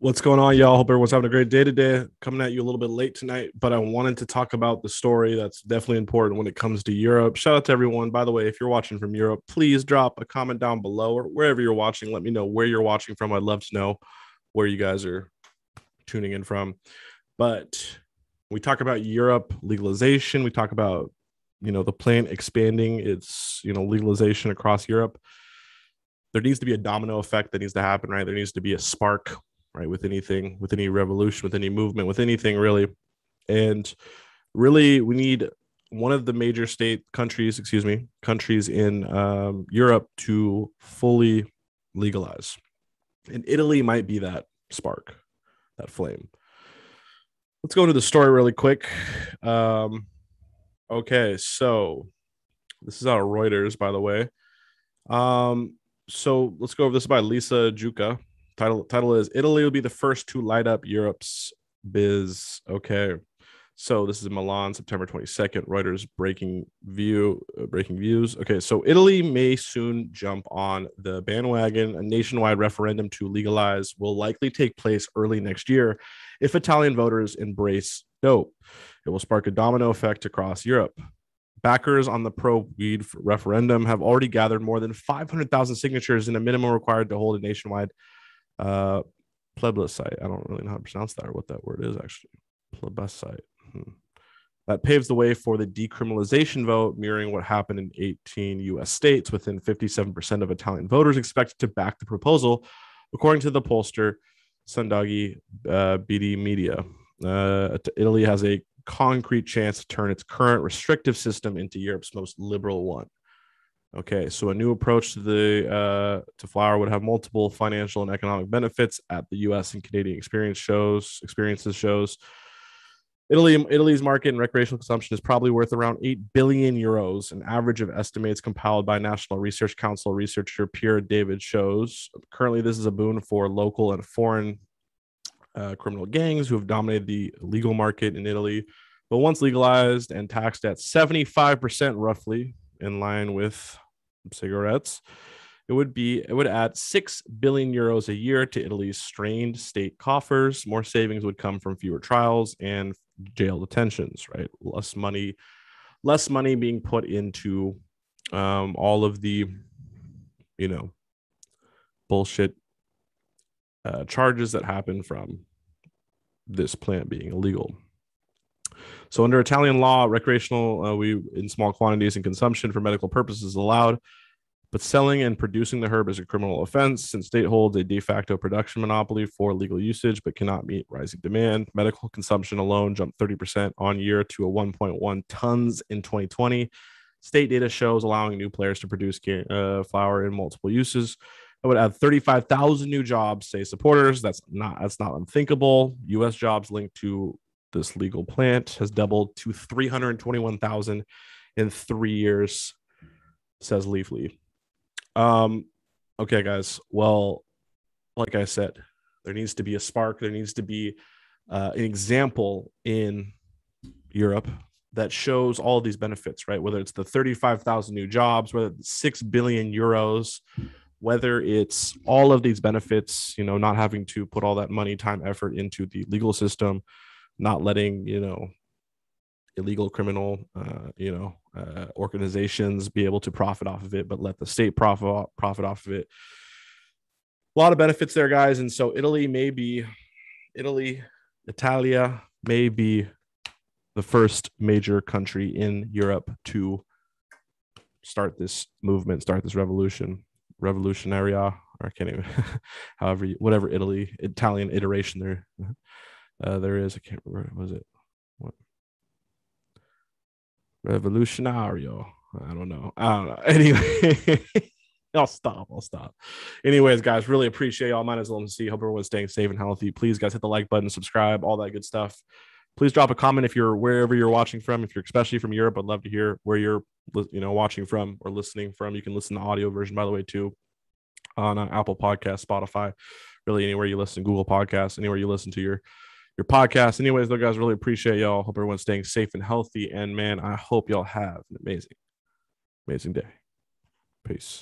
What's going on, y'all? Hope everyone's having a great day today. Coming at you a little bit late tonight, but I wanted to talk about the story that's definitely important when it comes to Europe. Shout out to everyone. By the way, if you're watching from Europe, please drop a comment down below or wherever you're watching. Let me know where you're watching from. I'd love to know where you guys are tuning in from. But we talk about Europe legalization. We talk about, you know, the plan expanding its, you know, legalization across Europe. There needs to be a domino effect that needs to happen, right? There needs to be a spark right? With anything, with any revolution, with any movement, with anything really. And really, we need one of the major state countries, excuse me, countries in um, Europe to fully legalize. And Italy might be that spark, that flame. Let's go into the story really quick. Um, okay, so this is out of Reuters, by the way. Um, so let's go over this by Lisa Jucca. Title title is Italy will be the first to light up Europe's biz. Okay. So this is Milan, September 22nd. Reuters breaking view, uh, breaking views. Okay, so Italy may soon jump on the bandwagon. A nationwide referendum to legalize will likely take place early next year if Italian voters embrace dope. It will spark a domino effect across Europe. Backers on the pro weed referendum have already gathered more than 500,000 signatures in a minimum required to hold a nationwide uh, plebiscite. I don't really know how to pronounce that or what that word is actually. Plebiscite. Hmm. That paves the way for the decriminalization vote, mirroring what happened in 18 US states, within 57% of Italian voters expected to back the proposal, according to the pollster Sondaggi uh, Bidimedia. Uh, Italy has a concrete chance to turn its current restrictive system into Europe's most liberal one. Okay, so a new approach to the uh, to flower would have multiple financial and economic benefits at the U.S. and Canadian experience shows experiences shows. Italy Italy's market and recreational consumption is probably worth around 8 billion euros. An average of estimates compiled by National Research Council researcher Pierre David shows. Currently, this is a boon for local and foreign uh, criminal gangs who have dominated the legal market in Italy. But once legalized and taxed at 75% roughly, in line with cigarettes, it would be it would add 6 billion euros a year to Italy's strained state coffers. More savings would come from fewer trials and jail detentions, right? Less money less money being put into um, all of the you know bullshit uh, charges that happen from this plant being illegal. So under Italian law, recreational uh, we in small quantities and consumption for medical purposes is allowed, but selling and producing the herb is a criminal offense since state holds a de facto production monopoly for legal usage but cannot meet rising demand. Medical consumption alone jumped 30% on year to a 1.1 tons in 2020. State data shows allowing new players to produce uh, flower in multiple uses. It would add 35,000 new jobs, say supporters. That's not that's not unthinkable. U.S. jobs linked to this legal plant has doubled to 321,000 in three years, says Leafly. Um, okay, guys. Well, like I said, there needs to be a spark. There needs to be uh, an example in Europe that shows all these benefits, right? Whether it's the 35,000 new jobs, whether it's 6 billion euros, whether it's all of these benefits, you know, not having to put all that money, time, effort into the legal system, not letting you know illegal criminal uh, you know uh, organizations be able to profit off of it but let the state profit profit off of it. A lot of benefits there guys. And so italy may be italy italia may be the first major country in europe to start this movement start this revolution revolutionaria or i can't even however whatever italy italian iteration there uh, there is. I can't remember. Was it what? Revolutionario. I don't know. I don't know. Anyway, I'll stop. I'll stop. Anyways, guys, really appreciate y'all. Mine is see. Hope everyone's staying safe and healthy. Please, guys, hit the like button, subscribe, all that good stuff. Please drop a comment if you're wherever you're watching from. If you're especially from Europe, I'd love to hear where you're, you know, watching from or listening from. You can listen to audio version, by the way, too, on uh, Apple Podcast, Spotify, really anywhere you listen, Google Podcasts, anywhere you listen to your your podcast. Anyways, though, guys, really appreciate y'all. Hope everyone's staying safe and healthy. And man, I hope y'all have an amazing, amazing day. Peace.